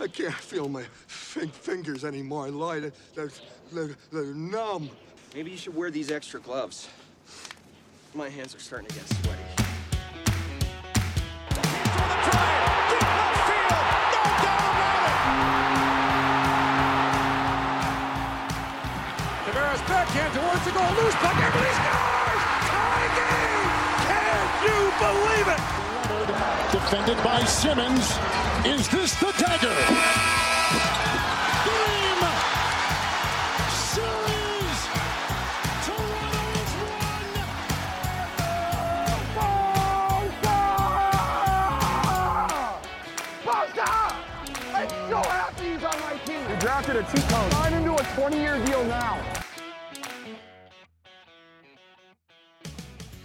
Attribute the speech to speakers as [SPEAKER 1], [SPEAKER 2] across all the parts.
[SPEAKER 1] I can't feel my fingers anymore. I lied. They're, they're, they're numb.
[SPEAKER 2] Maybe you should wear these extra gloves. My hands are starting to get sweaty.
[SPEAKER 3] Tavares backhand towards the goal. Loose puck. Everybody scores! Tie game! Can you believe it?
[SPEAKER 4] Defended by Simmons. Is this the dagger? Series!
[SPEAKER 5] I'm so happy he's on my team. We drafted a two-cone. Sign him to a 20-year deal now.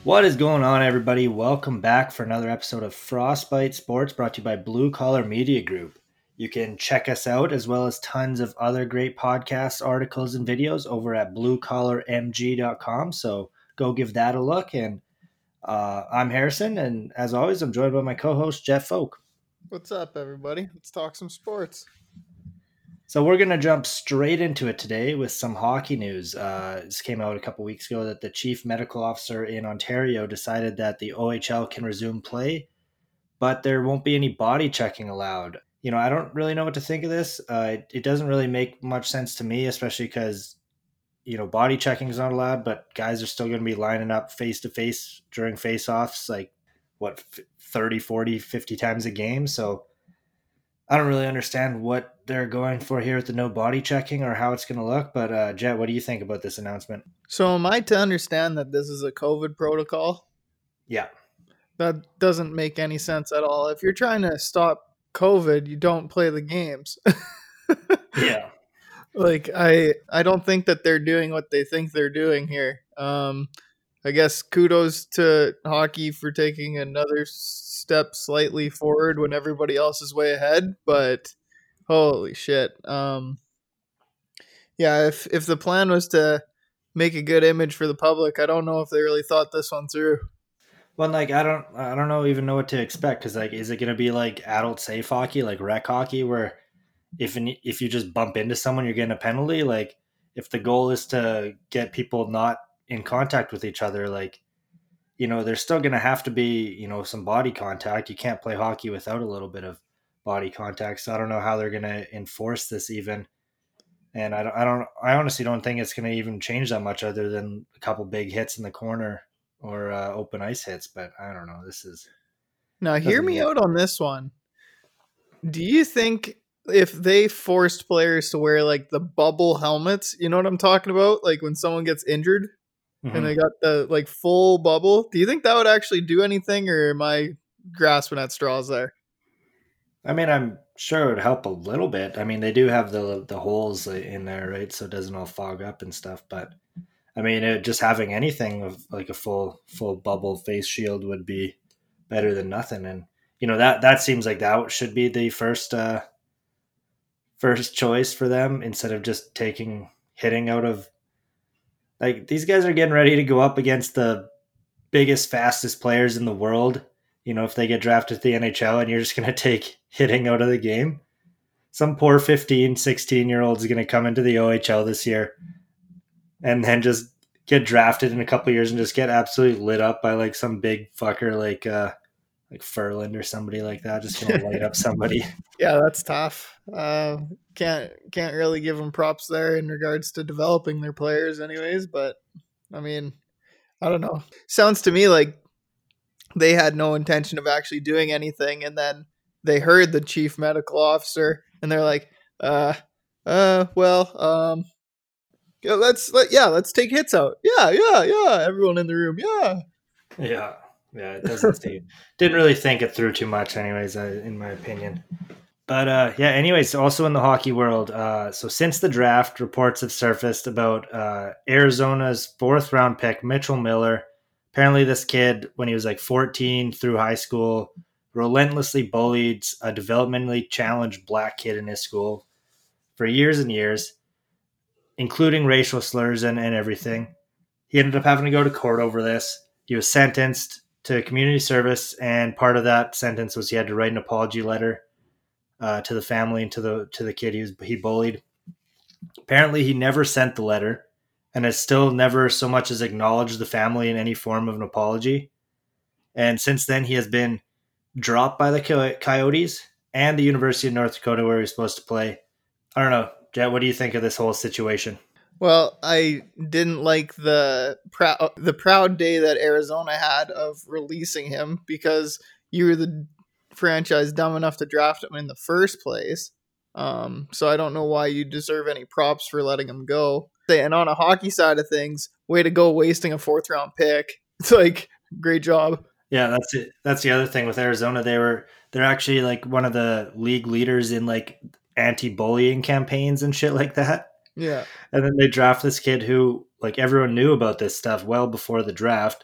[SPEAKER 6] What is going on, everybody? Welcome back for another episode of Frostbite Sports brought to you by Blue Collar Media Group. You can check us out as well as tons of other great podcasts, articles, and videos over at bluecollarmg.com. So go give that a look. And uh, I'm Harrison, and as always, I'm joined by my co host, Jeff Folk.
[SPEAKER 7] What's up, everybody? Let's talk some sports.
[SPEAKER 6] So we're going to jump straight into it today with some hockey news. Uh, this came out a couple weeks ago that the chief medical officer in Ontario decided that the OHL can resume play, but there won't be any body checking allowed. You know, I don't really know what to think of this. Uh, it, it doesn't really make much sense to me, especially because, you know, body checking is not allowed, but guys are still going to be lining up face to face during face offs, like what, 30, 40, 50 times a game. So, I don't really understand what they're going for here with the no body checking or how it's going to look. But uh, Jet, what do you think about this announcement?
[SPEAKER 7] So, am I to understand that this is a COVID protocol?
[SPEAKER 6] Yeah,
[SPEAKER 7] That doesn't make any sense at all. If you're trying to stop COVID, you don't play the games.
[SPEAKER 6] yeah,
[SPEAKER 7] like I, I don't think that they're doing what they think they're doing here. Um, I guess kudos to hockey for taking another step slightly forward when everybody else is way ahead. But holy shit, um, yeah. If if the plan was to make a good image for the public, I don't know if they really thought this one through.
[SPEAKER 6] Well, like I don't, I don't know even know what to expect because like, is it going to be like adult safe hockey, like rec hockey, where if if you just bump into someone, you're getting a penalty? Like, if the goal is to get people not in contact with each other, like, you know, there's still going to have to be, you know, some body contact. You can't play hockey without a little bit of body contact. So I don't know how they're going to enforce this even. And I don't, I don't, I honestly don't think it's going to even change that much other than a couple big hits in the corner or uh, open ice hits. But I don't know. This is
[SPEAKER 7] Now, hear me
[SPEAKER 6] work.
[SPEAKER 7] out on this one. Do you think if they forced players to wear like the bubble helmets, you know what I'm talking about? Like when someone gets injured
[SPEAKER 6] Mhm.
[SPEAKER 7] and they got the like full bubble, do you think that would actually do anything or am I grasping at straws there?
[SPEAKER 6] I mean, I'm sure it would help a little bit. I mean, they do have the the holes in there, right? So it doesn't all fog up and stuff. But I mean, it, just having anything of like a full full bubble face shield would be better than nothing. And you know that that seems like that should be the first uh, first choice for them instead of just taking hitting out of like these guys are getting ready to go up against the biggest fastest players in the world you know, if they get drafted to the NHL and you're just going to take hitting out of the game. Some poor 15, 16 year old is going to come into the OHL this year and then just get drafted in a couple years and just get absolutely lit up by like some big fucker like uh like Furland or somebody like that just going to light up somebody.
[SPEAKER 7] Yeah, that's tough. Uh, can't can't really give them props there in regards to developing their players, anyways. But I mean, I don't know. Sounds to me like they had no intention of actually doing anything, and then they heard the chief medical officer, and they're like, "Uh, uh, well, um, yeah, let's let yeah, let's take hits out. Yeah, yeah, yeah. Everyone in the room, yeah."
[SPEAKER 6] Yeah. Yeah, it doesn't seem. Didn't really think it through too much, anyways, in my opinion. But uh, yeah, anyways, also in the hockey world, uh, so since the draft, reports have surfaced about uh, Arizona's fourth round pick, Mitchell Miller. Apparently, this kid, when he was like 14 through high school, relentlessly bullied a developmentally challenged black kid in his school for years and years, including racial slurs and, and everything. He ended up having to go to court over this. He was sentenced to community service, and part of that sentence was he had to write an apology letter uh, to the family and to the to the kid he was he bullied. Apparently, he never sent the letter, and has still never so much as acknowledged the family in any form of an apology. And since then, he has been dropped by the Coyotes and the University of North Dakota, where he's supposed to play. I don't know, Jet. What do you think of this whole situation?
[SPEAKER 7] Well, I didn't like the proud the proud day that Arizona had of releasing him because you were the franchise dumb enough to draft him in the first place. Um, so I don't know why you deserve any props for letting him go. And on a hockey side of things, way to go wasting a fourth round pick. It's like great job.
[SPEAKER 6] Yeah, that's it. That's the other thing with Arizona. They were they're actually like one of the league leaders in like anti-bullying campaigns and shit like that.
[SPEAKER 7] Yeah.
[SPEAKER 6] And then they draft this kid who like everyone knew about this stuff well before the draft.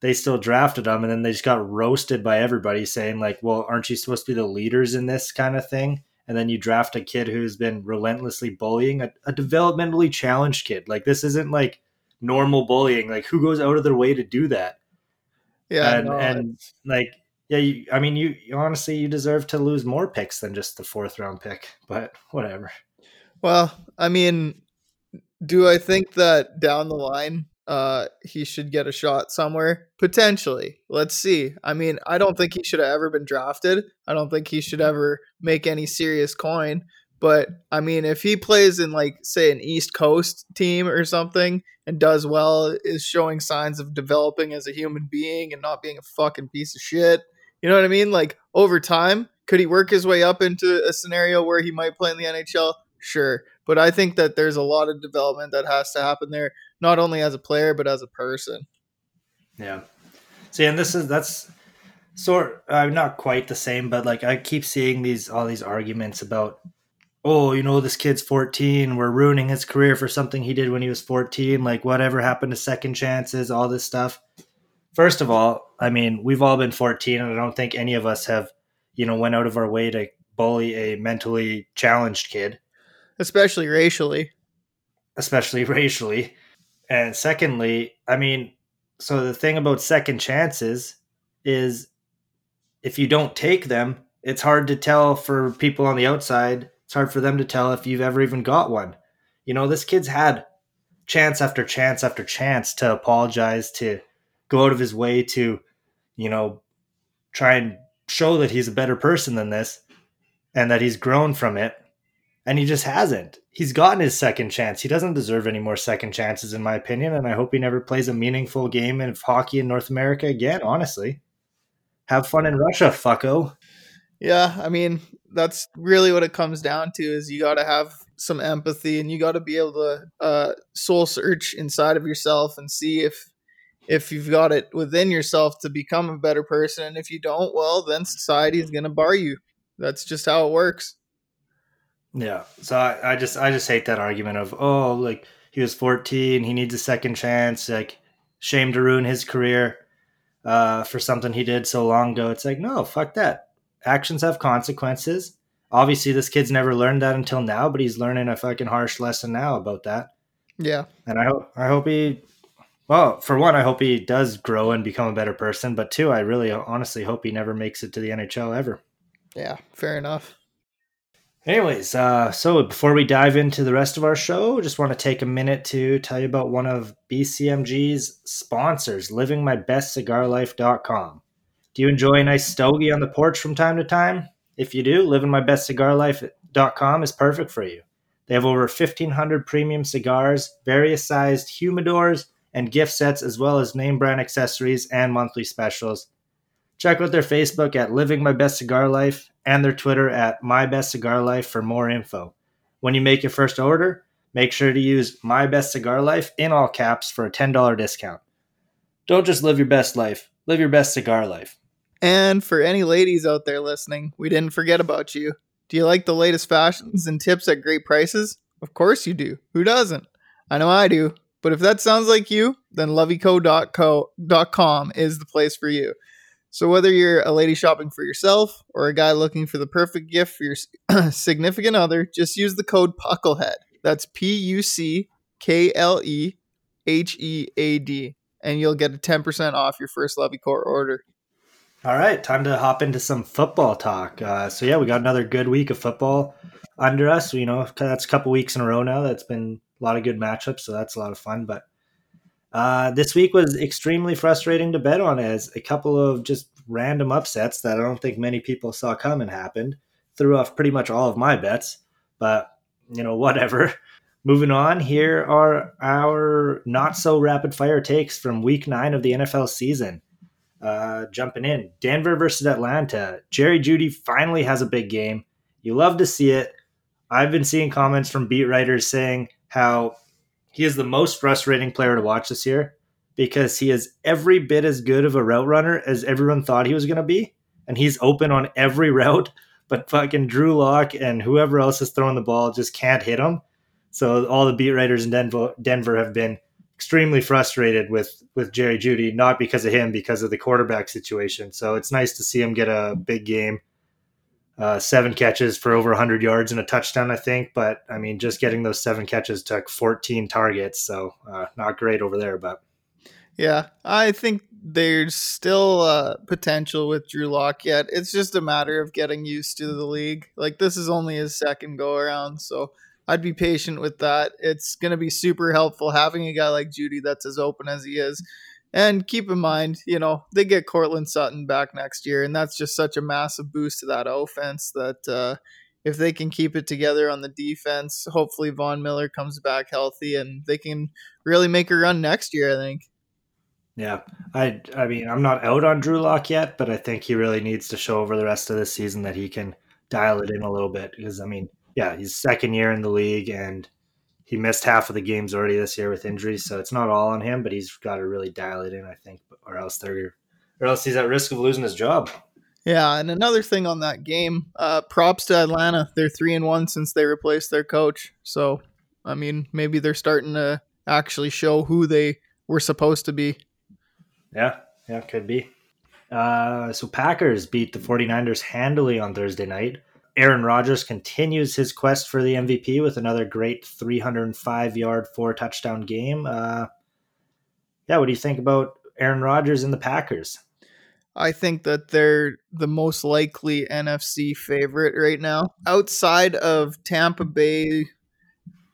[SPEAKER 6] They still drafted him and then they just got roasted by everybody saying like, "Well, aren't you supposed to be the leaders in this kind of thing?" And then you draft a kid who's been relentlessly bullying a, a developmentally challenged kid. Like this isn't like normal bullying. Like who goes out of their way to do that?
[SPEAKER 7] Yeah.
[SPEAKER 6] and
[SPEAKER 7] no,
[SPEAKER 6] and like yeah, you, I mean, you, you honestly you deserve to lose more picks than just the fourth round pick, but whatever.
[SPEAKER 7] Well, I mean, do I think that down the line uh he should get a shot somewhere? Potentially. Let's see. I mean, I don't think he should have ever been drafted. I don't think he should ever make any serious coin. But I mean, if he plays in like say an East Coast team or something and does well, is showing signs of developing as a human being and not being a fucking piece of shit. You know what I mean? Like over time, could he work his way up into a scenario where he might play in the NHL? Sure. But I think that there's a lot of development that has to happen there, not only as a player, but as a person.
[SPEAKER 6] Yeah. See, and this is that's sort uh, not quite the same, but like I keep seeing these all these arguments about, oh, you know, this kid's 14, we're ruining his career for something he did when he was 14, like whatever happened to second chances, all this stuff. First of all, I mean, we've all been 14, and I don't think any of us have, you know, went out of our way to bully a mentally challenged kid.
[SPEAKER 7] Especially racially.
[SPEAKER 6] especially racially. And secondly, I mean, so the thing about second chances is if you don't take them, it's hard to tell for people on the outside. It's hard for them to tell if you've ever even got one. You know, this kid's had chance after chance after chance to apologize, to go out of his way to, you know, try and show that he's a better person than this and that he's grown from it and he just hasn't. He's gotten his second chance. He doesn't deserve any more second chances, in my opinion. And I hope he never plays a meaningful game of hockey in North America again. Honestly, have fun in Russia, fucko.
[SPEAKER 7] Yeah, I mean, that's really what it comes down to is you got to have some empathy and you got to be able to uh, soul search inside of yourself and see if if you've got it within yourself to become a better person and if you don't well then society is going to bar you that's just how it works
[SPEAKER 6] Yeah. So I, I just I just hate that argument of oh like he was 14, he needs a second chance. Like shame to ruin his career uh, for something he did so long ago. It's like no, fuck that. Actions have consequences. Obviously, this kid's never learned that until now, but he's learning a fucking harsh lesson now about that.
[SPEAKER 7] yeah
[SPEAKER 6] And I hope I hope he well, for one, I hope he does grow and become a better person. But two, I really honestly hope he never makes it to the NHL ever.
[SPEAKER 7] yeah fair enough
[SPEAKER 6] Anyways, uh, so before we dive into the rest of our show, just want to take a minute to tell you about one of BCMG's sponsors, livingmybestcigarlife.com. Do you enjoy a nice stogie on the porch from time to time? If you do, livingmybestcigarlife.com is perfect for you. They have over 1,500 premium cigars, various sized humidors, and gift sets, as well as name brand accessories and monthly specials. Check out their Facebook at Living My Best Cigar Life and their Twitter at My Best Cigar Life for more info. When you make your first order, make sure to use My Best Cigar Life in all caps for a $10 discount. Don't just live your best life, live your best cigar life.
[SPEAKER 7] and for any ladies out there listening we didn't forget about you do you like the latest fashions and tips at great prices of course you do who doesn't i know i do but if that sounds like you then loveyco.com is the place for you So whether you're a lady shopping for yourself or a guy looking for the perfect gift for your significant other, just use the code Pucklehead. That's P U C K L E H E A D, and you'll get a 10% off your first Lovey Core order.
[SPEAKER 6] All right, time to hop into some football talk. Uh, so yeah, we got another good week of football under us. You know, that's a couple weeks in a row now. That's been a lot of good matchups, so that's a lot of fun. But uh, this week was extremely frustrating to bet on, as a couple of just random upsets that I don't think many people saw coming happened. Threw off pretty much all of my bets, but you know, whatever. Moving on, here are our not so rapid fire takes from week nine of the NFL season. Uh, jumping in, Denver versus Atlanta. Jerry Jeudy finally has a big game. You love to see it. I've been seeing comments from beat writers saying how he is the most frustrating player to watch this year because he is every bit as good of a route runner as everyone thought he was going to be. And he's open on every route, but fucking Drew Lock and whoever else is throwing the ball just can't hit him. So all the beat writers in Denver, Denver have been extremely frustrated with with Jerry Jeudy, not because of him, because of the quarterback situation. So it's nice to see him get a big game. Uh, seven catches for over 100 yards and a touchdown, I think. But I mean, just getting those seven catches took 14 targets, so uh, not great over there. But
[SPEAKER 7] yeah, I think there's still uh, potential with Drew Lock yet. It's just a matter of getting used to the league. Like this is only his second go around, so I'd be patient with that. It's going to be super helpful having a guy like Jeudy that's as open as he is. And keep in mind, you know, they get Courtland Sutton back next year, and that's just such a massive boost to that offense that uh, if they can keep it together on the defense, hopefully Von Miller comes back healthy and they can really make a run next year, I think.
[SPEAKER 6] Yeah, I I mean I'm not out on Drew Lock yet, but I think he really needs to show over the rest of the season that he can dial it in a little bit because I mean yeah, he's second year in the league and he missed half of the games already this year with injuries, so it's not all on him, but he's got to really dial it in, I think, or else they're or else he's at risk of losing his job.
[SPEAKER 7] Yeah, and another thing on that game, uh, props to Atlanta. They're three and one since they replaced their coach. So, I mean, maybe they're starting to actually show who they were supposed to be.
[SPEAKER 6] Yeah, yeah, could be. Uh, so Packers beat the 49ers handily on Thursday night. Aaron Rodgers continues his quest for the MVP with another great 305 yard, four touchdown game. Uh, yeah, what do you think about Aaron Rodgers and the Packers?
[SPEAKER 7] I think that they're the most likely NFC favorite right now. Outside of Tampa Bay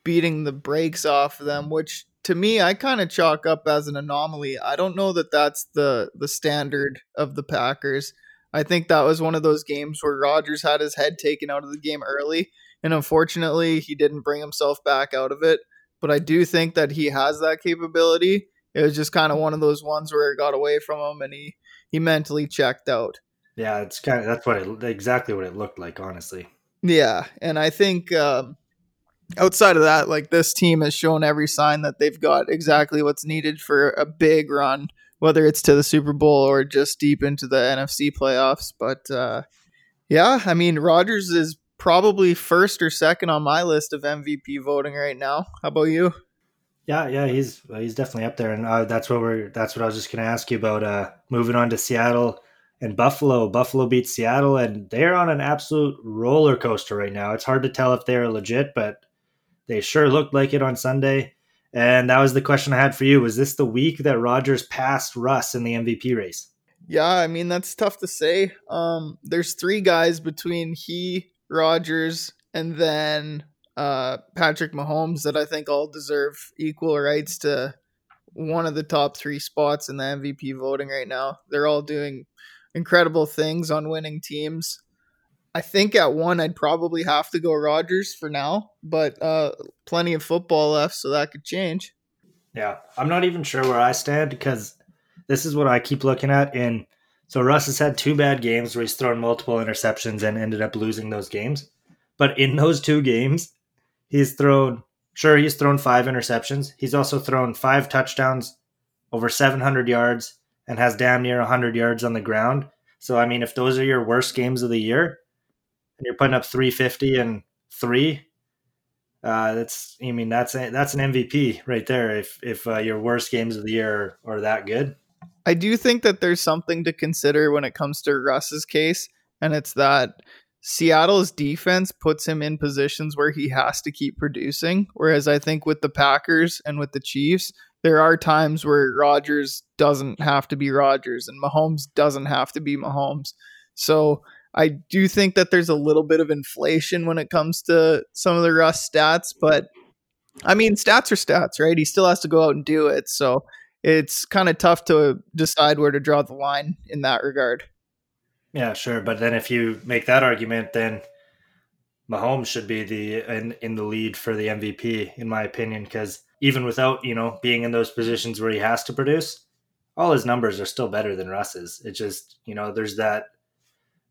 [SPEAKER 7] beating the brakes off of them, which to me I kind of chalk up as an anomaly. I don't know that that's the the standard of the Packers. I think that was one of those games where Rodgers had his head taken out of the game early, and unfortunately, he didn't bring himself back out of it. But I do think that he has that capability. It was just kind of one of those ones where it got away from him, and he he mentally checked out.
[SPEAKER 6] Yeah, it's kind of that's what it exactly what it looked like, honestly.
[SPEAKER 7] Yeah, and I think um, outside of that, like this team has shown every sign that they've got exactly what's needed for a big run whether it's to the Super Bowl or just deep into the NFC playoffs. But uh, yeah, I mean, Rodgers is probably first or second on my list of MVP voting right now. How about you?
[SPEAKER 6] Yeah, yeah, he's he's definitely up there, and uh, that's what we're that's what I was just going to ask you about. Uh, moving on to Seattle and Buffalo. Buffalo beats Seattle, and they're on an absolute roller coaster right now. It's hard to tell if they're legit, but they sure looked like it on Sunday. And that was the question I had for you. Was this the week that Rodgers passed Russ in the MVP race?
[SPEAKER 7] Yeah, I mean that's tough to say. Um, there's three guys between he, Rodgers, and then uh, Patrick Mahomes that I think all deserve equal rights to one of the top three spots in the MVP voting right now. They're all doing incredible things on winning teams. I think at one I'd probably have to go Rodgers for now, but uh, plenty of football left, so that could change.
[SPEAKER 6] Yeah, I'm not even sure where I stand because this is what I keep looking at. In so Russ has had two bad games where he's thrown multiple interceptions and ended up losing those games. But in those two games, he's thrown sure he's thrown five interceptions. He's also thrown five touchdowns, over 700 yards, and has damn near 100 yards on the ground. So I mean, if those are your worst games of the year, and you're putting up 350 and three, uh, that's I mean that's a, that's an MVP right there. If if uh, your worst games of the year are, are that good,
[SPEAKER 7] I do think that there's something to consider when it comes to Russ's case, and it's that Seattle's defense puts him in positions where he has to keep producing. Whereas I think with the Packers and with the Chiefs, there are times where Rodgers doesn't have to be Rodgers and Mahomes doesn't have to be Mahomes. So I do think that there's a little bit of inflation when it comes to some of the Russ stats, but I mean, stats are stats, right? He still has to go out and do it. So it's kind of tough to decide where to draw the line in that regard.
[SPEAKER 6] Yeah, sure. But then if you make that argument, then Mahomes should be the in, in the lead for the MVP, in my opinion, because even without, you know, being in those positions where he has to produce, all his numbers are still better than Russ's. It's just, you know, there's that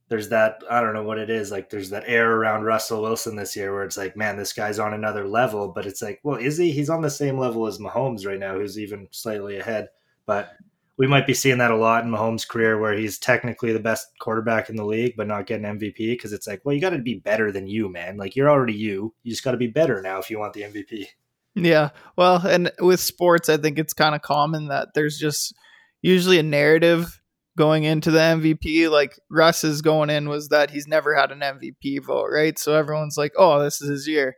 [SPEAKER 6] there's that I don't know what it is like there's that air around Russell Wilson this year where it's like man this guy's on another level but it's like well is he? He's on the same level as Mahomes right now who's even slightly ahead but we might be seeing that a lot in Mahomes' career where he's technically the best quarterback in the league but not getting MVP because it's like well you got to be better than you man. Like you're already you. You just got to be better now if you want the MVP
[SPEAKER 7] yeah. Well and with sports I think it's kind of common that there's just usually a narrative going into the MVP, like Russ's going in was that he's never had an MVP vote, right? So everyone's like, "Oh, this is his year,"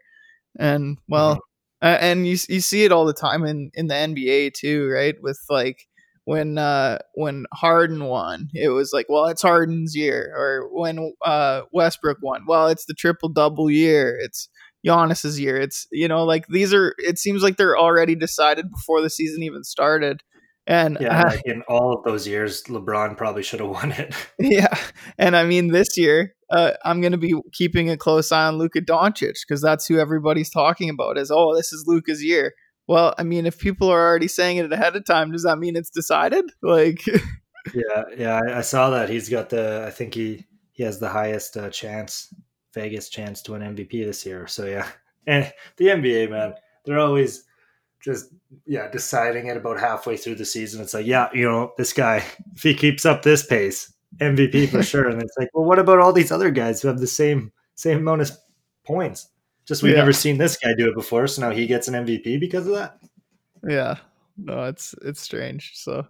[SPEAKER 7] and well, mm-hmm. uh, and you you see it all the time in in the NBA too, right? With like when uh when Harden won, it was like, well, it's Harden's year, or when uh Westbrook won, well, it's the triple double year, it's Giannis's year. It's you know like these are. It seems like they're already decided before the season even started. And
[SPEAKER 6] yeah, uh, like in all of those years, LeBron probably should have won it.
[SPEAKER 7] Yeah, and I mean this year, uh, I'm going to be keeping a close eye on Luka Doncic because that's who everybody's talking about. Is oh, this is Luka's year. Well, I mean, if people are already saying it ahead of time, does that mean it's decided? Like,
[SPEAKER 6] yeah, yeah, I, I, saw that he's got the. I think he he has the highest uh, chance, Vegas chance to win MVP this year. So yeah, and the NBA man, they're always just yeah deciding it about halfway through the season. It's like yeah you know this guy if he keeps up this pace mvp for sure. And it's like well what about all these other guys who have the same same amount of points? Just we've yeah. never seen this guy do it before so now he gets an mvp because of that.
[SPEAKER 7] Yeah. No it's it's strange. So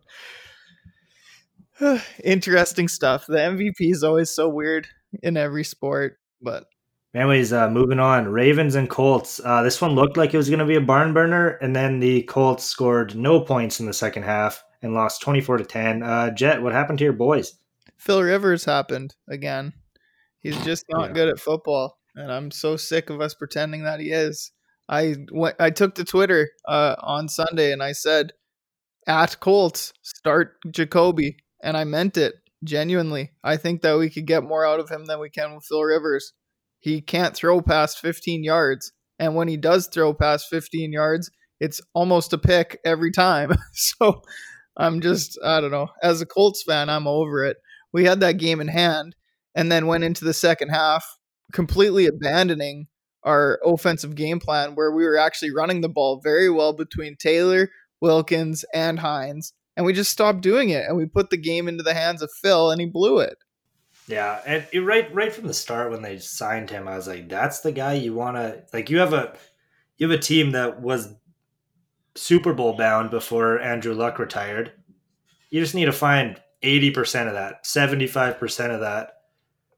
[SPEAKER 7] interesting stuff. The mvp is always so weird in every sport but
[SPEAKER 6] Anyways, uh, moving on. Ravens and Colts. Uh, this one looked like it was going to be a barn burner, and then the Colts scored no points in the second half and lost 24 to 10. Uh, Jet, what happened to your boys?
[SPEAKER 7] Phil Rivers happened again. He's just not yeah. good at football, and I'm so sick of us pretending that he is. I went, I took to Twitter uh, on Sunday and I said, "At Colts, start Jacoby," and I meant it genuinely. I think that we could get more out of him than we can with Phil Rivers. He can't throw past 15 yards. And when he does throw past 15 yards, it's almost a pick every time. so I'm just, I don't know. As a Colts fan, I'm over it. We had that game in hand and then went into the second half completely abandoning our offensive game plan where we were actually running the ball very well between Taylor, Wilkins, and Hines. And we just stopped doing it and we put the game into the hands of Phil and he blew it.
[SPEAKER 6] Yeah, and it, right right from the start when they signed him, I was like, "That's the guy you want to like." You have a you have a team that was Super Bowl bound before Andrew Luck retired. You just need to find eighty percent of that, seventy five percent of that.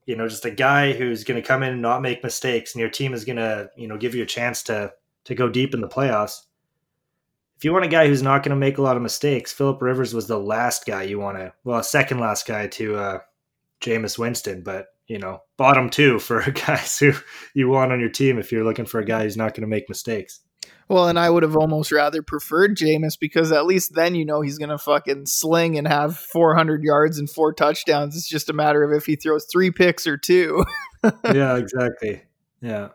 [SPEAKER 6] You know, just a guy who's going to come in and not make mistakes, and your team is going to you know give you a chance to to go deep in the playoffs. If you want a guy who's not going to make a lot of mistakes, Philip Rivers was the last guy you want to, well, second last guy to uh, Jameis Winston, but you know, bottom two for guys who you want on your team if you're looking for a guy who's not going to make mistakes.
[SPEAKER 7] Well, and I would have almost rather preferred Jameis because at least then you know he's going to fucking sling and have 400 yards and four touchdowns. It's just a matter of if he throws three picks or two.
[SPEAKER 6] yeah, exactly. Yeah.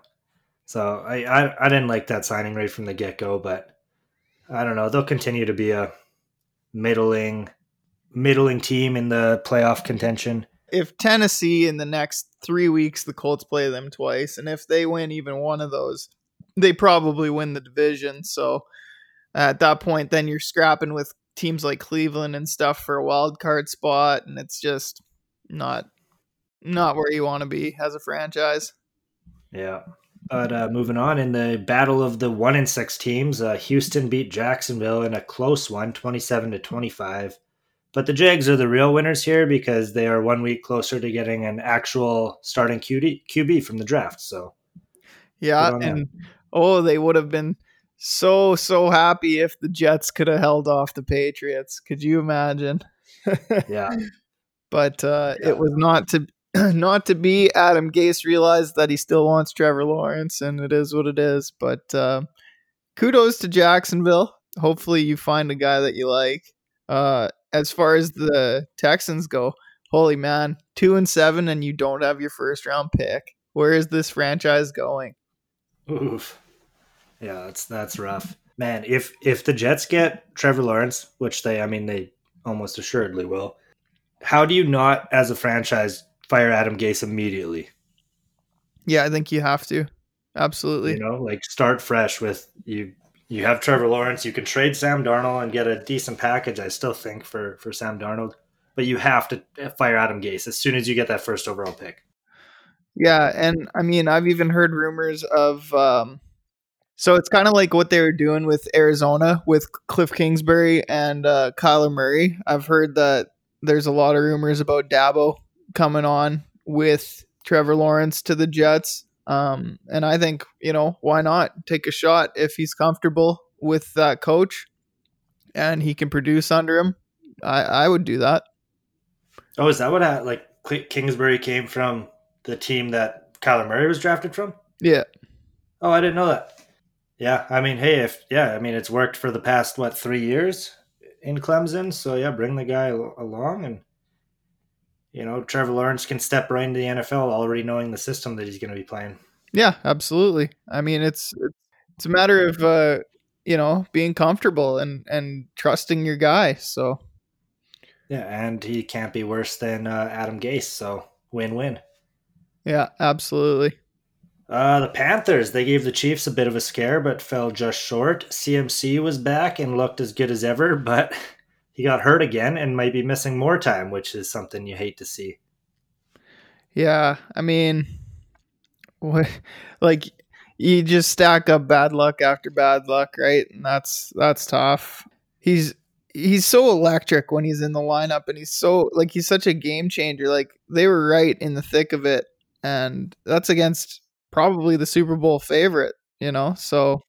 [SPEAKER 6] So I, I I didn't like that signing right from the get go, but I don't know. They'll continue to be a middling middling team in the playoff contention
[SPEAKER 7] if Tennessee in the next three weeks the Colts play them twice, and if they win even one of those, they probably win the division. So at that point, then you're scrapping with teams like Cleveland and stuff for a wild card spot, and it's just not not where you want to be as a franchise.
[SPEAKER 6] Yeah. But uh, moving on in the battle of the one and six teams, uh, Houston beat Jacksonville in a close one, twenty-seven to twenty-five. But the Jags are the real winners here because they are one week closer to getting an actual starting QD, QB from the draft. So
[SPEAKER 7] Yeah, and oh, they would have been so so happy if the Jets could have held off the Patriots. Could you imagine?
[SPEAKER 6] yeah,
[SPEAKER 7] but uh,
[SPEAKER 6] Yeah.
[SPEAKER 7] it was not to not to be. Adam Gase realized that he still wants Trevor Lawrence, and it is what it is. But uh, kudos to Jacksonville. Hopefully, you find a guy that you like. Uh, as far as the Texans go, holy man, two and seven, and you don't have your first round pick. Where is this franchise going?
[SPEAKER 6] Oof. Yeah, that's that's rough. Man, if if the Jets get Trevor Lawrence, which they I mean they almost assuredly will, how do you not as a franchise fire Adam Gase immediately?
[SPEAKER 7] Yeah, I think you have to. Absolutely.
[SPEAKER 6] You know, like start fresh with you you have Trevor Lawrence, you can trade Sam Darnold and get a decent package, I still think, for for Sam Darnold. But you have to fire Adam Gase as soon as you get that first overall pick.
[SPEAKER 7] Yeah, and I mean, I've even heard rumors of. Um, so it's kind of like what they were doing with Arizona with Cliff Kingsbury and uh, Kyler Murray. I've heard that there's a lot of rumors about Dabo coming on with Trevor Lawrence to the Jets. Um, and I think you know why not take a shot if he's comfortable with that coach and he can produce under him. I, I would do that.
[SPEAKER 6] Oh, is that what I, like Kingsbury came from the team that Kyler Murray was drafted from?
[SPEAKER 7] Yeah.
[SPEAKER 6] Oh, I didn't know that. Yeah, I mean, hey, if yeah, I mean, it's worked for the past what three years in Clemson, so yeah, bring the guy along, and you know, Trevor Lawrence can step right into the NFL, already knowing the system that he's going to be playing.
[SPEAKER 7] Yeah, absolutely. I mean, it's it's a matter of uh, you know being comfortable and and trusting your guy. So
[SPEAKER 6] Yeah, and he can't be worse than uh, Adam Gase, so win-win.
[SPEAKER 7] yeah, absolutely.
[SPEAKER 6] Uh, the Panthers, they gave the Chiefs a bit of a scare, but fell just short. CMC was back and looked as good as ever, but he got hurt again and might be missing more time, which is something you hate to see.
[SPEAKER 7] Yeah, I mean, what like you just stack up bad luck after bad luck, right? And that's that's tough. He's he's so electric when he's in the lineup and he's so like he's such a game changer. Like they were right in the thick of it and that's against probably the Super Bowl favorite, you know? So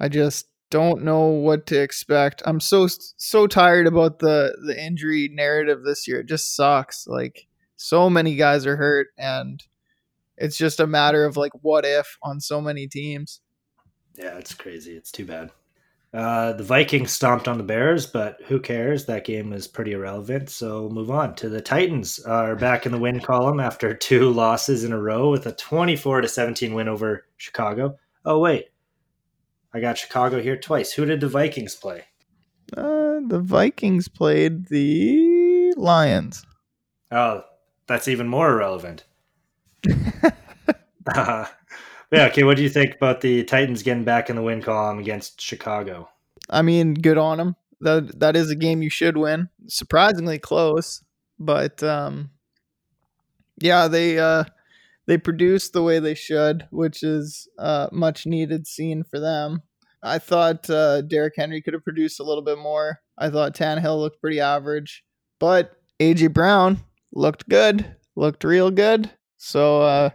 [SPEAKER 7] I just don't know what to expect. I'm so so tired about the the injury narrative this year. It just sucks. Like so many guys are hurt and it's just a matter of like what if on so many teams.
[SPEAKER 6] Yeah, it's crazy. It's too bad. Uh, the Vikings stomped on the Bears, but who cares? That game is pretty irrelevant. So move on to the Titans are back in the win column after two losses in a row with a 24 to 17 win over Chicago. Oh wait, I got Chicago here twice. Who did the Vikings play?
[SPEAKER 7] Uh, the Vikings played the Lions.
[SPEAKER 6] Oh, that's even more irrelevant. uh, yeah. Okay. What do you think about the Titans getting back in the win column against Chicago?
[SPEAKER 7] I mean, good on them. That that is a game you should win. Surprisingly close, but um, yeah, they uh, they produced the way they should, which is uh, much needed scene for them. I thought uh, Derrick Henry could have produced a little bit more. I thought Tannehill looked pretty average, but AJ Brown looked good, looked real good. So uh,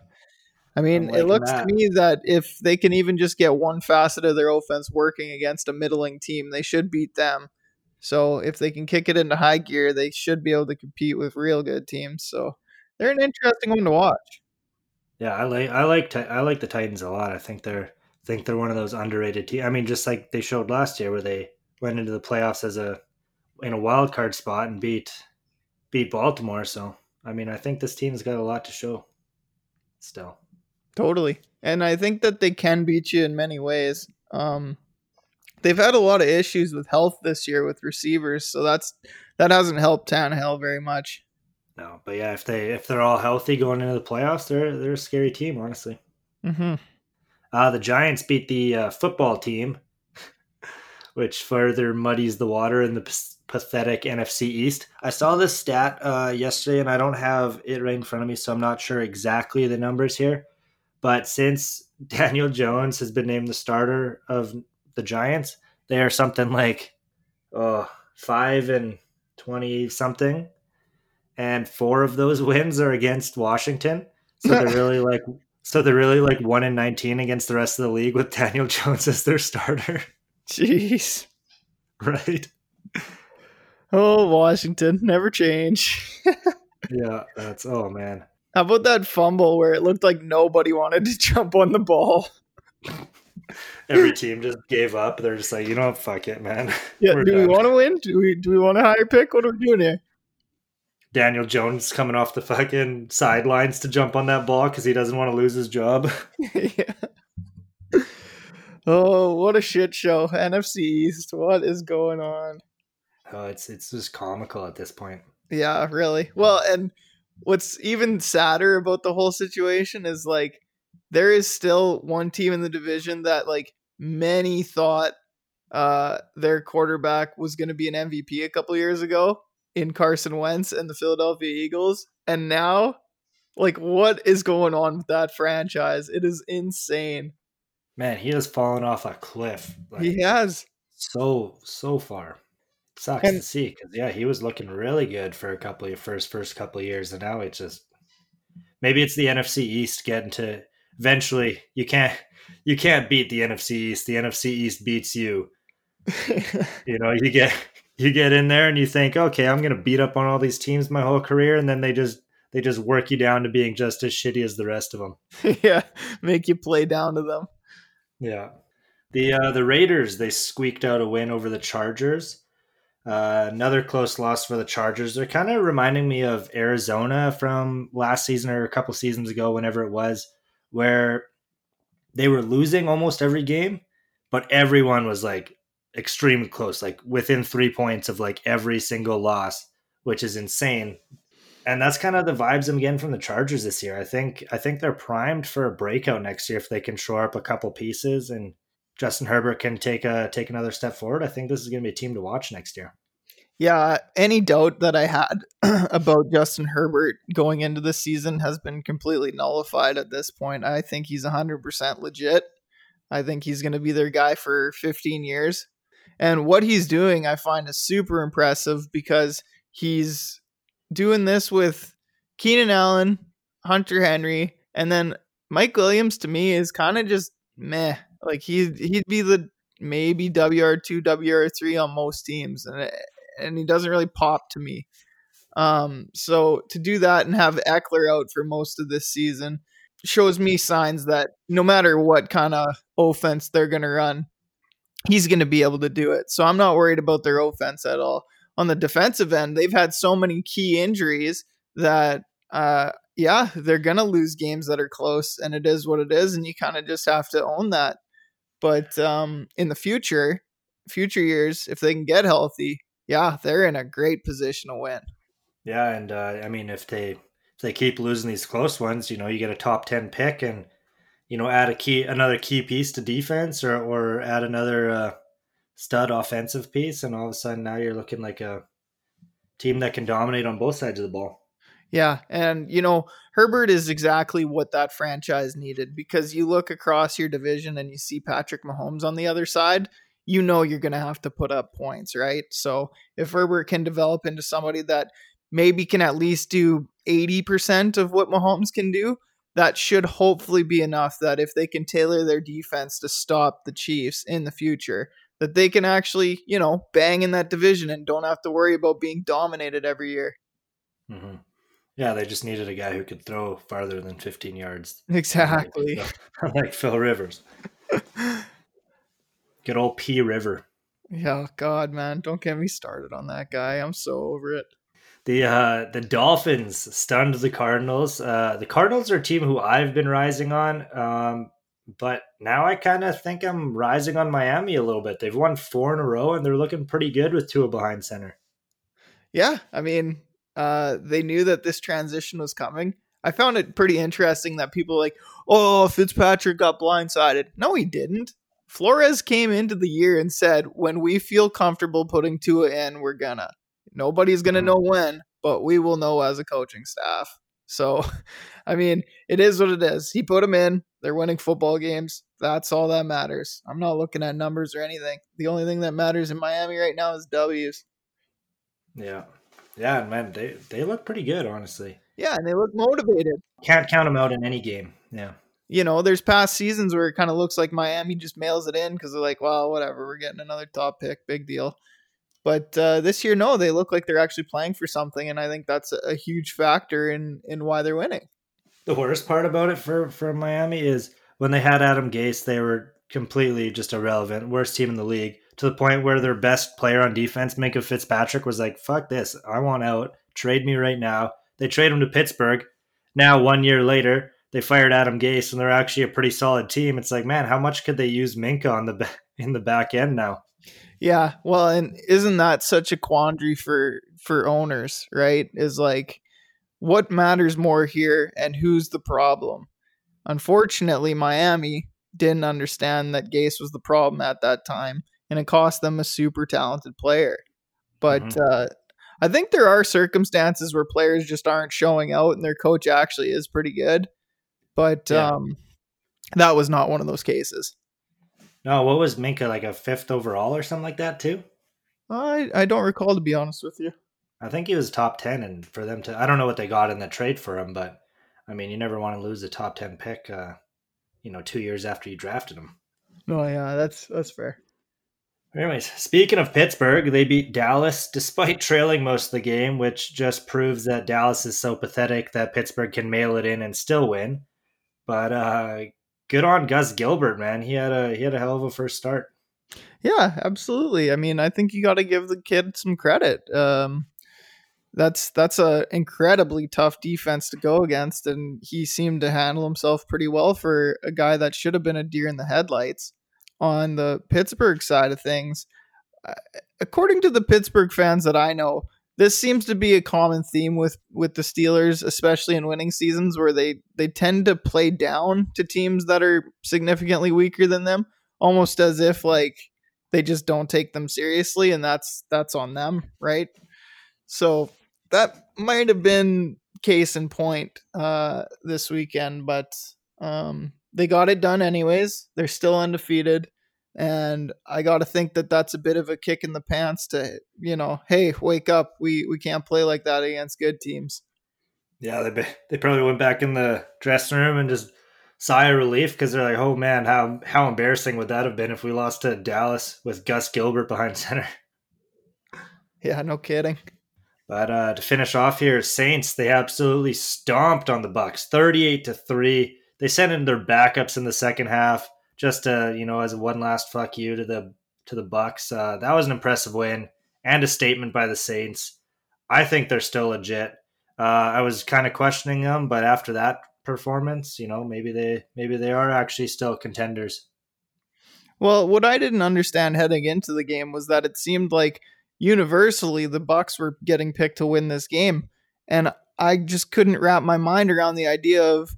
[SPEAKER 7] I mean, it looks
[SPEAKER 6] that.
[SPEAKER 7] to me that if they can even just get one facet of their offense working against a middling team, they should beat them. So if they can kick it into high gear, they should be able to compete with real good teams. So they're an interesting one to watch.
[SPEAKER 6] Yeah, I like I like I like the Titans a lot. I think they're think they're one of those underrated teams. I mean, just like they showed last year, where they went into the playoffs as a in a wild card spot and beat beat Baltimore. So I mean, I think this team's got a lot to show. Still,
[SPEAKER 7] Totally. And I think that they can beat you in many ways. Um, they've had a lot of issues with health this year with receivers, so that's that hasn't helped Tannehill very much.
[SPEAKER 6] No, but yeah, if they if they're all healthy going into the playoffs, they're they're a scary team, honestly.
[SPEAKER 7] Mm-hmm.
[SPEAKER 6] Uh, the Giants beat the uh, football team, which further muddies the water in the p- pathetic NFC East. I saw this stat uh, yesterday, and I don't have it right in front of me, so I'm not sure exactly the numbers here. But since Daniel Jones has been named the starter of the Giants, they are something like oh, five and twenty something, and four of those wins are against Washington. So they're really like so they're really like one in nineteen against the rest of the league with Daniel Jones as their starter,
[SPEAKER 7] Jeez.
[SPEAKER 6] right?
[SPEAKER 7] Oh, Washington, never change.
[SPEAKER 6] Yeah, that's oh man.
[SPEAKER 7] How about that fumble where it looked like nobody wanted to jump on the ball?
[SPEAKER 6] Every team just gave up. They're just like, you know what, fuck it, man.
[SPEAKER 7] Yeah,
[SPEAKER 6] We're
[SPEAKER 7] do we want to win? Do we do we want a higher pick? What are we doing here?
[SPEAKER 6] Daniel Jones coming off the fucking sidelines to jump on that ball because he doesn't want to lose his job.
[SPEAKER 7] yeah. Oh, what a shit show. NFC East. What is going on?
[SPEAKER 6] Oh, it's it's just comical at this point.
[SPEAKER 7] Yeah, really. Well, and what's even sadder about the whole situation is like there is still one team in the division that like many thought uh their quarterback was going to be an MVP a couple years ago in Carson Wentz and the Philadelphia Eagles and now like what is going on with that franchise? It is insane.
[SPEAKER 6] Man, he has fallen off a cliff. Like,
[SPEAKER 7] He has
[SPEAKER 6] so so far. Sucks
[SPEAKER 7] And-
[SPEAKER 6] to see because yeah, he was looking really good for a couple of first first couple of years, and now it's just maybe it's the NFC East getting to eventually. You can't you can't beat the NFC East. The NFC East beats you. You know, you get you get in there and you think, okay, I'm gonna beat up on all these teams my whole career, and then they just they just work you down to being just as shitty as the rest of them.
[SPEAKER 7] yeah, make you play down to them.
[SPEAKER 6] Yeah. The uh, the Raiders they squeaked out a win over the Chargers. Uh, another close loss for the Chargers. They're kind of reminding me of Arizona from last season or a couple seasons ago, whenever it was, where they were losing almost every game, but everyone was like extremely close, like within three points of like every single loss, which is insane. And that's kind of the vibes I'm getting from the Chargers this year. I think I think they're primed for a breakout next year if they can shore up a couple pieces and Justin Herbert can take a take another step forward. I think this is going to be a team to watch next year.
[SPEAKER 7] Yeah, any doubt that I had about Justin Herbert going into the season has been completely nullified at this point. I think he's 100% legit. I think he's going to be their guy for 15 years. And what he's doing, I find is super impressive because he's doing this with Keenan Allen, Hunter Henry, and then Mike Williams to me is kind of just meh. Like he he'd be the maybe WR2, WR3 on most teams and and he doesn't really pop to me. Um so to do that and have Ekeler out for most of this season shows me signs that no matter what kind of offense they're going to run, he's going to be able to do it. So I'm not worried about their offense at all. On the defensive end, they've had so many key injuries that uh yeah, they're going to lose games that are close and it is what it is and you kind of just have to own that. But um in the future, future years if they can get healthy, yeah, they're in a great position to win.
[SPEAKER 6] Yeah, and uh, I mean if they if they keep losing these close ones, you know, you get a top ten pick and you know add a key another key piece to defense or or add another uh, stud offensive piece, and all of a sudden now you're looking like a team that can dominate on both sides of the ball.
[SPEAKER 7] Yeah, and you know, Herbert is exactly what that franchise needed because you look across your division and you see Patrick Mahomes on the other side, you know you're going to have to put up points, right? So, if Herbert can develop into somebody that maybe can at least do 80% of what Mahomes can do, that should hopefully be enough that if they can tailor their defense to stop the Chiefs in the future, that they can actually, you know, bang in that division and don't have to worry about being dominated every year.
[SPEAKER 6] hmm Yeah, they just needed a guy who could throw farther than 15 yards,
[SPEAKER 7] Exactly.
[SPEAKER 6] like, like Phil Rivers. Good old P River.
[SPEAKER 7] Yeah, God, man, don't get me started on that guy. I'm so over it.
[SPEAKER 6] The uh, the Dolphins stunned the Cardinals. Uh, the Cardinals are a team who I've been rising on, um, but now I kind of think I'm rising on Miami a little bit. They've won four in a row, and they're looking pretty good with Tua behind center.
[SPEAKER 7] Yeah, I mean, uh, they knew that this transition was coming. I found it pretty interesting that people like, oh, Fitzpatrick got blindsided. No, he didn't. Flores came into the year and said, when we feel comfortable putting Tua in, we're gonna. Nobody's gonna
[SPEAKER 6] Mhm.
[SPEAKER 7] know when, but we will know as a coaching staff. So, I mean, it is what it is. He put him in. They're winning football games. That's all that matters. I'm not looking at numbers or anything. The only thing that matters in Miami right now is W's.
[SPEAKER 6] Yeah, yeah, man, they they look pretty good, honestly.
[SPEAKER 7] Yeah, and they look motivated.
[SPEAKER 6] Can't count them out in any game. Yeah.
[SPEAKER 7] You know, there's past seasons where it kind of looks like Miami just mails it in because they're like, well, whatever, we're getting another top pick, big deal. But uh, this year, no, they look like they're actually playing for something, and I think that's a, huge factor in in why they're winning.
[SPEAKER 6] The worst part about it for for Miami is when they had Adam Gase, they were completely just irrelevant, worst team in the league, to the point where their best player on defense, Minkah Fitzpatrick, was like, "Fuck this, I want out. Trade me right now." They trade him to Pittsburgh. Now, one year later, they fired Adam Gase, and they're actually a pretty solid team. It's like, man, how much could they use Minkah on the in the back end now?
[SPEAKER 7] Yeah, well, and isn't that such a quandary for for owners, right? Is like what matters more here and who's the problem? Unfortunately, Miami didn't understand that Gase was the problem at that time, and it cost them a super talented player. But mm-hmm. uh, I think there are circumstances where players just aren't showing out, and their coach actually is pretty good. But yeah. um, that was not one of those cases.
[SPEAKER 6] No, what was Minkah like a fifth overall or something like that too?
[SPEAKER 7] I I don't recall to be honest with you.
[SPEAKER 6] I think he was top ten, and for them to I don't know what they got in the trade for him, but I mean you never want to lose a top ten pick, uh, you know, two years after you drafted him.
[SPEAKER 7] Oh yeah, that's that's fair.
[SPEAKER 6] Anyways, speaking of Pittsburgh, they beat Dallas despite trailing most of the game, which just proves that Dallas is so pathetic that Pittsburgh can mail it in and still win. But uh, good on Gus Gilbert, man. He had a he had a hell of a first start.
[SPEAKER 7] Yeah, absolutely. I mean, I think you got to give the kid some credit. Um, that's that's a incredibly tough defense to go against, and he seemed to handle himself pretty well for a guy that should have been a deer in the headlights. On the Pittsburgh side of things, uh, according to the Pittsburgh fans that I know, this seems to be a common theme with with the Steelers, especially in winning seasons, where they they tend to play down to teams that are significantly weaker than them, almost as if like they just don't take them seriously, and that's that's on them, right? So that might have been case in point uh, this weekend, but um, they got it done anyways. They're still undefeated. And I got to think that that's a bit of a kick in the pants to, you know, hey, wake up. We we can't play like that against good teams.
[SPEAKER 6] Yeah, they they probably went back in the dressing room and just sigh of relief because they're like, oh man, how how embarrassing would that have been if we lost to Dallas with Gus Gilbert behind center?
[SPEAKER 7] Yeah, no kidding.
[SPEAKER 6] But uh, to finish off here, Saints they absolutely stomped on the Bucks, thirty-eight to three. They sent in their backups in the second half just to you know as one last fuck you to the to the Bucks. Uh, that was an impressive win and a statement by the Saints. I think they're still legit. Uh, I was kind of questioning them, but after that performance, you know, maybe they maybe they are actually still contenders.
[SPEAKER 7] Well, what I didn't understand heading into the game was that it seemed like universally the Bucks were getting picked to win this game, and I just couldn't wrap my mind around the idea of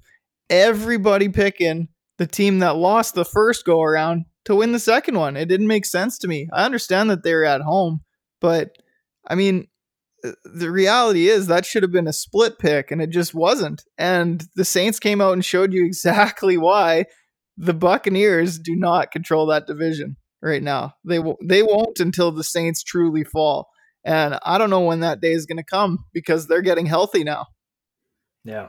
[SPEAKER 7] everybody picking the team that lost the first go around to win the second one. It didn't make sense to me. I understand that they're at home, but I mean, uh, the reality is that should have been a split pick and it just wasn't. And the Saints came out and showed you exactly why the Buccaneers do not control that division right now. They w- they won't until the Saints truly fall. And I don't know when that day is going to come because they're getting healthy now.
[SPEAKER 6] Yeah.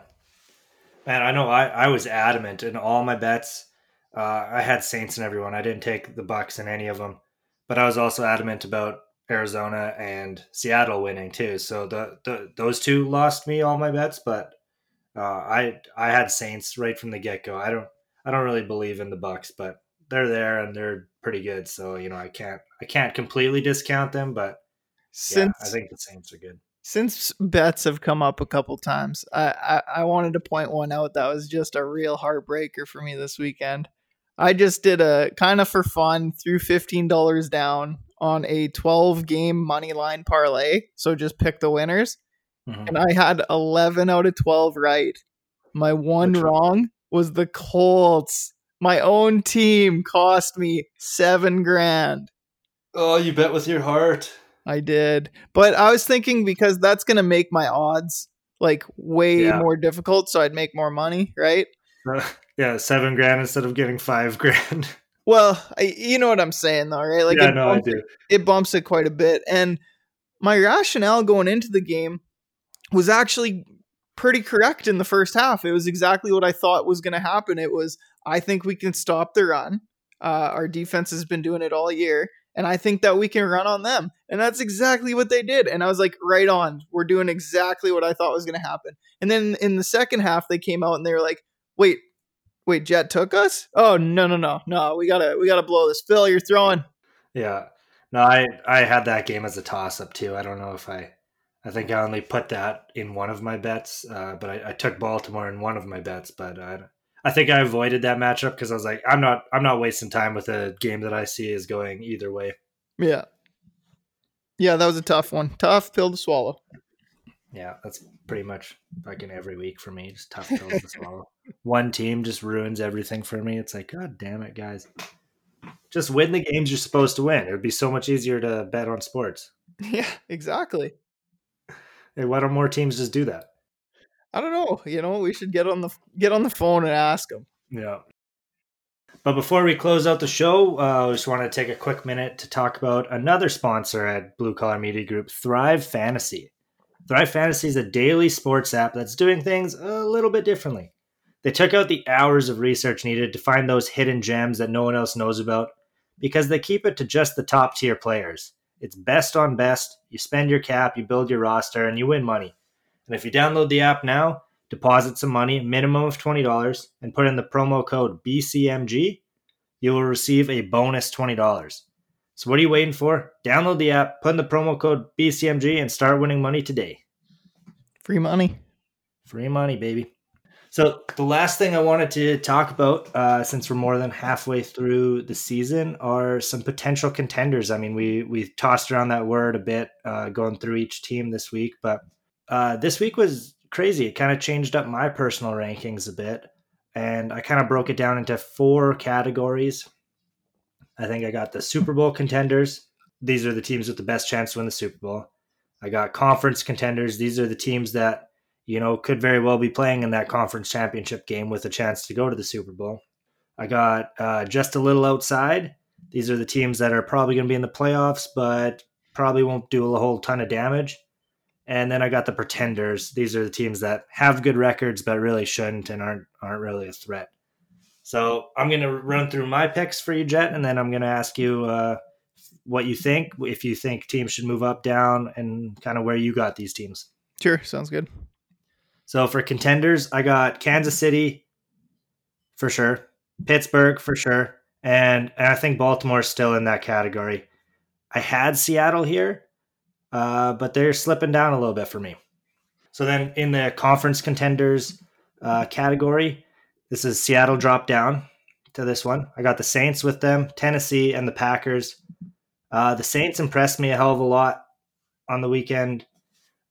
[SPEAKER 6] Man, I know I, I was adamant in all my bets. Uh, I had Saints and everyone. I didn't take the Bucks in any of them, but I was also adamant about Arizona and Seattle winning too. So the, the those two lost me all my bets, but uh, I I had Saints right from the get go. I don't I don't really believe in the Bucks, but they're there and they're pretty good. So you know I can't I can't completely discount them, but since yeah, I think the Saints are good
[SPEAKER 7] since bets have come up a couple times, I, I, I wanted to point one out that was just a real heartbreaker for me this weekend. I just did a kind of for fun, threw fifteen dollars down on a twelve game money line parlay. So just pick the winners, mm-hmm. and I had eleven out of twelve right. My one Which wrong one? was the Colts. My own team cost me seven grand.
[SPEAKER 6] Oh, you bet with your heart.
[SPEAKER 7] I did. But I was thinking because that's going to make my odds like way yeah. more difficult. So I'd make more money, right?
[SPEAKER 6] Uh, yeah, seven grand instead of getting five grand.
[SPEAKER 7] Well, I, you know what I'm saying, though, right? Like,
[SPEAKER 6] yeah, no, bumps, I do.
[SPEAKER 7] It, it bumps it quite a bit. And my rationale going into the game was actually pretty correct in the first half. It was exactly what I thought was going to happen. It was, I think we can stop the run. Uh, our defense has been doing it all year, and I think that we can run on them. And that's exactly what they did. And I was like, right on. We're doing exactly what I thought was going to happen. And then in the second half, they came out and they were like, wait, wait, Jet took us? Oh no, no, no, no. We gotta, we gotta blow this. Phil, you're throwing.
[SPEAKER 6] Yeah. No, I I had that game as a toss up too. I don't know if I I think I only put that in one of my bets, uh, but I, I, took Baltimore in one of my bets. But I, I think I avoided that matchup because I was like, I'm not, I'm not wasting time with a game that I see is going either way.
[SPEAKER 7] Yeah, yeah, that was a tough one, tough pill to swallow.
[SPEAKER 6] Yeah, that's pretty much fucking every week for me. Just tough pills to swallow. One team just ruins everything for me. It's like, god damn it, guys. Just win the games you're supposed to win. It would be so much easier to bet on sports.
[SPEAKER 7] Yeah, exactly.
[SPEAKER 6] Hey, why don't more teams just do that?
[SPEAKER 7] I don't know. You know, we should get on the get on the phone and ask them.
[SPEAKER 6] Yeah. But before we close out the show, uh, I just want to take a quick minute to talk about another sponsor at Blue Collar Media Group, Thrive Fantasy. Thrive Fantasy is a daily sports app that's doing things a little bit differently. They took out the hours of research needed to find those hidden gems that no one else knows about because they keep it to just the top tier players. It's best on best. You spend your cap, you build your roster, and you win money. And if you download the app now, deposit some money, minimum of $20, and put in the promo code BCMG, you will receive a bonus $20. So what are you waiting for? Download the app, put in the promo code BCMG, and start winning money today.
[SPEAKER 7] Free money.
[SPEAKER 6] Free money, baby. So the last thing I wanted to talk about, uh, since we're more than halfway through the season, are some potential contenders. I mean, we we tossed around that word a bit uh, going through each team this week, but uh, this week was crazy. It kind of changed up my personal rankings a bit, and I kind of broke it down into four categories. I think I got the Super Bowl contenders. These are the teams with the best chance to win the Super Bowl. I got conference contenders. These are the teams that you know, could very well be playing in that conference championship game with a chance to go to the Super Bowl. I got uh, just a little outside. These are the teams that are probably going to be in the playoffs, but probably won't do a whole ton of damage. And then I got the pretenders. These are the teams that have good records, but really shouldn't and aren't aren't really a threat. So I'm going to run through my picks for you, Jet, and then I'm going to ask you uh, what you think. If you think teams should move up, down, and kind of where you got these teams.
[SPEAKER 7] Sure, sounds good.
[SPEAKER 6] So for contenders, I got Kansas City for sure, Pittsburgh for sure, and, and I think Baltimore is still in that category. I had Seattle here, uh, but they're slipping down a little bit for me. So then in the conference contenders uh, category, this is Seattle drop down to this one. I got the Saints with them, Tennessee, and the Packers. Uh, the Saints impressed me a hell of a lot on the weekend.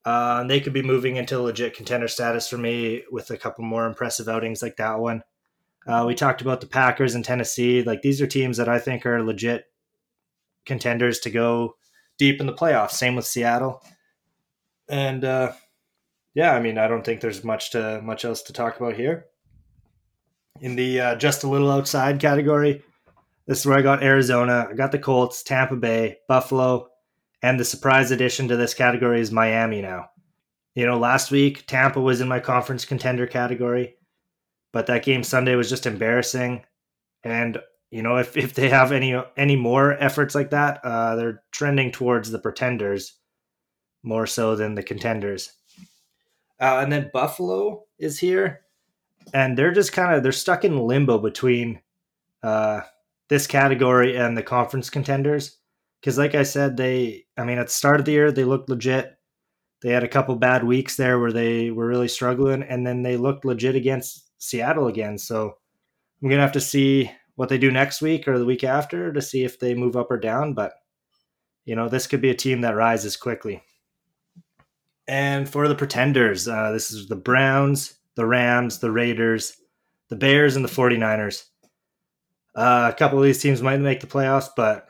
[SPEAKER 6] Uh, they could be moving into legit contender status for me with a couple more impressive outings like that one. Uh, we talked about the Packers and Tennessee. Like these are teams that I think are legit contenders to go deep in the playoffs. Same with Seattle. And uh, yeah, I mean, I don't think there's much to much else to talk about here. In the uh, just a little outside category, this is where I got Arizona. I got the Colts, Tampa Bay, Buffalo, and the surprise addition to this category is Miami now. You know, last week Tampa was in my conference contender category, but that game Sunday was just embarrassing. And you know, if, if they have any any more efforts like that, uh, they're trending towards the pretenders more so than the contenders. Uh, and then Buffalo is here, and they're just kind of they're stuck in limbo between uh, this category and the conference contenders because like I said, they I mean at the start of the year they looked legit. They had a couple bad weeks there where they were really struggling, and then they looked legit against Seattle again. So I'm gonna have to see what they do next week or the week after to see if they move up or down. But you know, this could be a team that rises quickly. And for the pretenders, uh, this is the Browns, the Rams, the Raiders, the Bears, and the 49ers. Uh, a couple of these teams might make the playoffs, but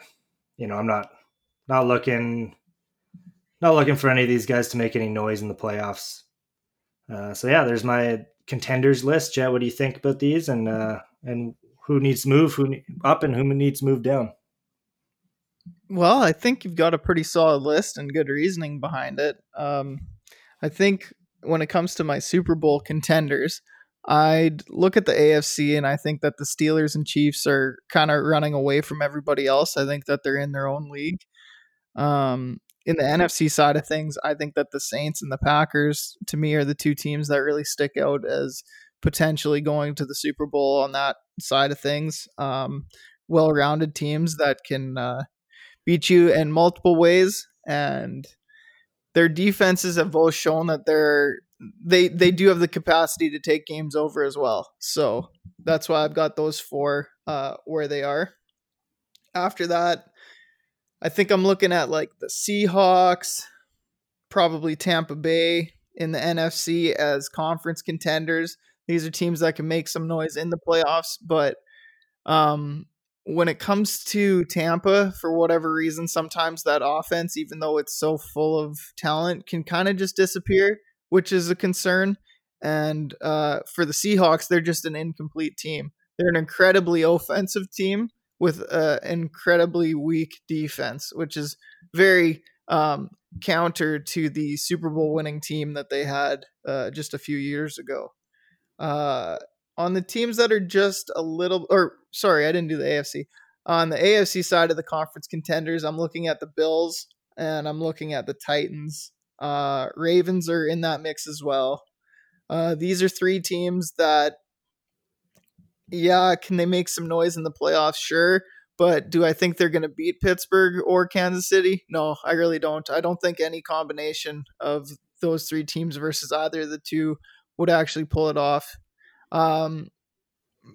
[SPEAKER 6] you know, I'm not not looking not looking for any of these guys to make any noise in the playoffs. Uh, so yeah, there's my contenders list. Jet, what do you think about these, and uh, and who needs to move, who up, and who needs to move down?
[SPEAKER 7] Well, I think you've got a pretty solid list and good reasoning behind it. Um, I think when it comes to my Super Bowl contenders, I'd look at the AFC and I think that the Steelers and Chiefs are kind of running away from everybody else. I think that they're in their own league. Um, in the NFC side of things, I think that the Saints and the Packers, to me, are the two teams that really stick out as potentially going to the Super Bowl on that side of things. Um, well rounded teams that can uh, beat you in multiple ways. And their defenses have both shown that they're they they do have the capacity to take games over as well. So that's why I've got those four uh, where they are. After that, I think I'm looking at like the Seahawks, probably Tampa Bay in the NFC as conference contenders. These are teams that can make some noise in the playoffs, but um, when it comes to Tampa, for whatever reason, sometimes that offense, even though it's so full of talent, can kind of just disappear, which is a concern. And uh, for the Seahawks, they're just an incomplete team. They're an incredibly offensive team, with an incredibly weak defense, which is very um, counter to the Super Bowl winning team that they had uh, just a few years ago. Uh, on the teams that are just a little, or sorry, I didn't do the AFC. On the AFC side of the conference contenders, I'm looking at the Bills and I'm looking at the Titans. Uh, Ravens are in that mix as well. Uh, these are three teams that yeah, can they make some noise in the playoffs? Sure. But do I think they're going to beat Pittsburgh or Kansas City? No, I really don't. I don't think any combination of those three teams versus either of the two would actually pull it off. Um,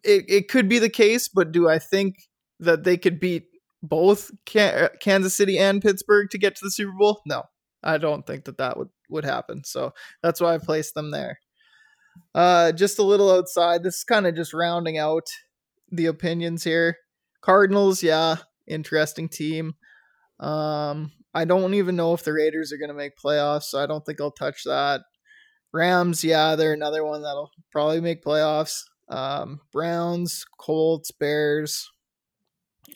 [SPEAKER 7] it, it could be the case, but do I think that they could beat both Kansas City and Pittsburgh to get to the Super Bowl? No, I don't think that that would, would happen. So that's why I placed them there. Uh, just a little outside. This is kind of just rounding out the opinions here. Cardinals, yeah, interesting team. Um, I don't even know if the Raiders are going to make playoffs, so I don't think I'll touch that. Rams, yeah, they're another one that'll probably make playoffs. Um, Browns, Colts, Bears,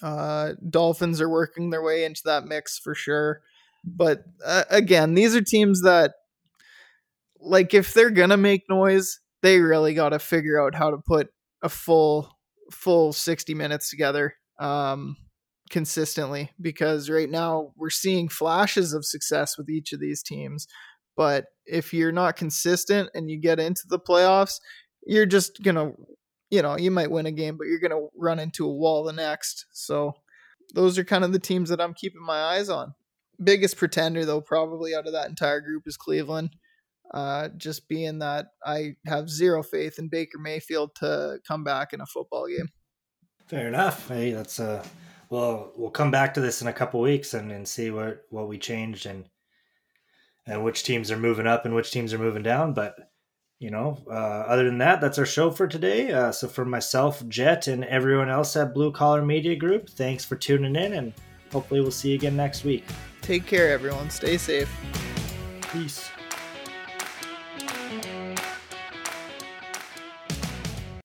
[SPEAKER 7] uh, Dolphins are working their way into that mix for sure. But uh, again, these are teams that like if they're gonna make noise, they really got to figure out how to put a full full 60 minutes together um, consistently because right now we're seeing flashes of success with each of these teams. But if you're not consistent and you get into the playoffs, you're just gonna, you know, you might win a game, but you're gonna run into a wall the next. So those are kind of the teams that I'm keeping my eyes on. Biggest pretender though, probably out of that entire group is Cleveland. Uh, just being that I have zero faith in Baker Mayfield to come back in a football game.
[SPEAKER 6] Fair enough. Hey, that's uh well, we'll come back to this in a couple weeks and, and see what what we changed and and which teams are moving up and which teams are moving down. But you know, uh, other than that, that's our show for today. Uh, so for myself, Jet, and everyone else at Blue Collar Media Group, thanks for tuning in, and hopefully we'll see you again next week.
[SPEAKER 7] Take care, everyone. Stay safe.
[SPEAKER 6] Peace.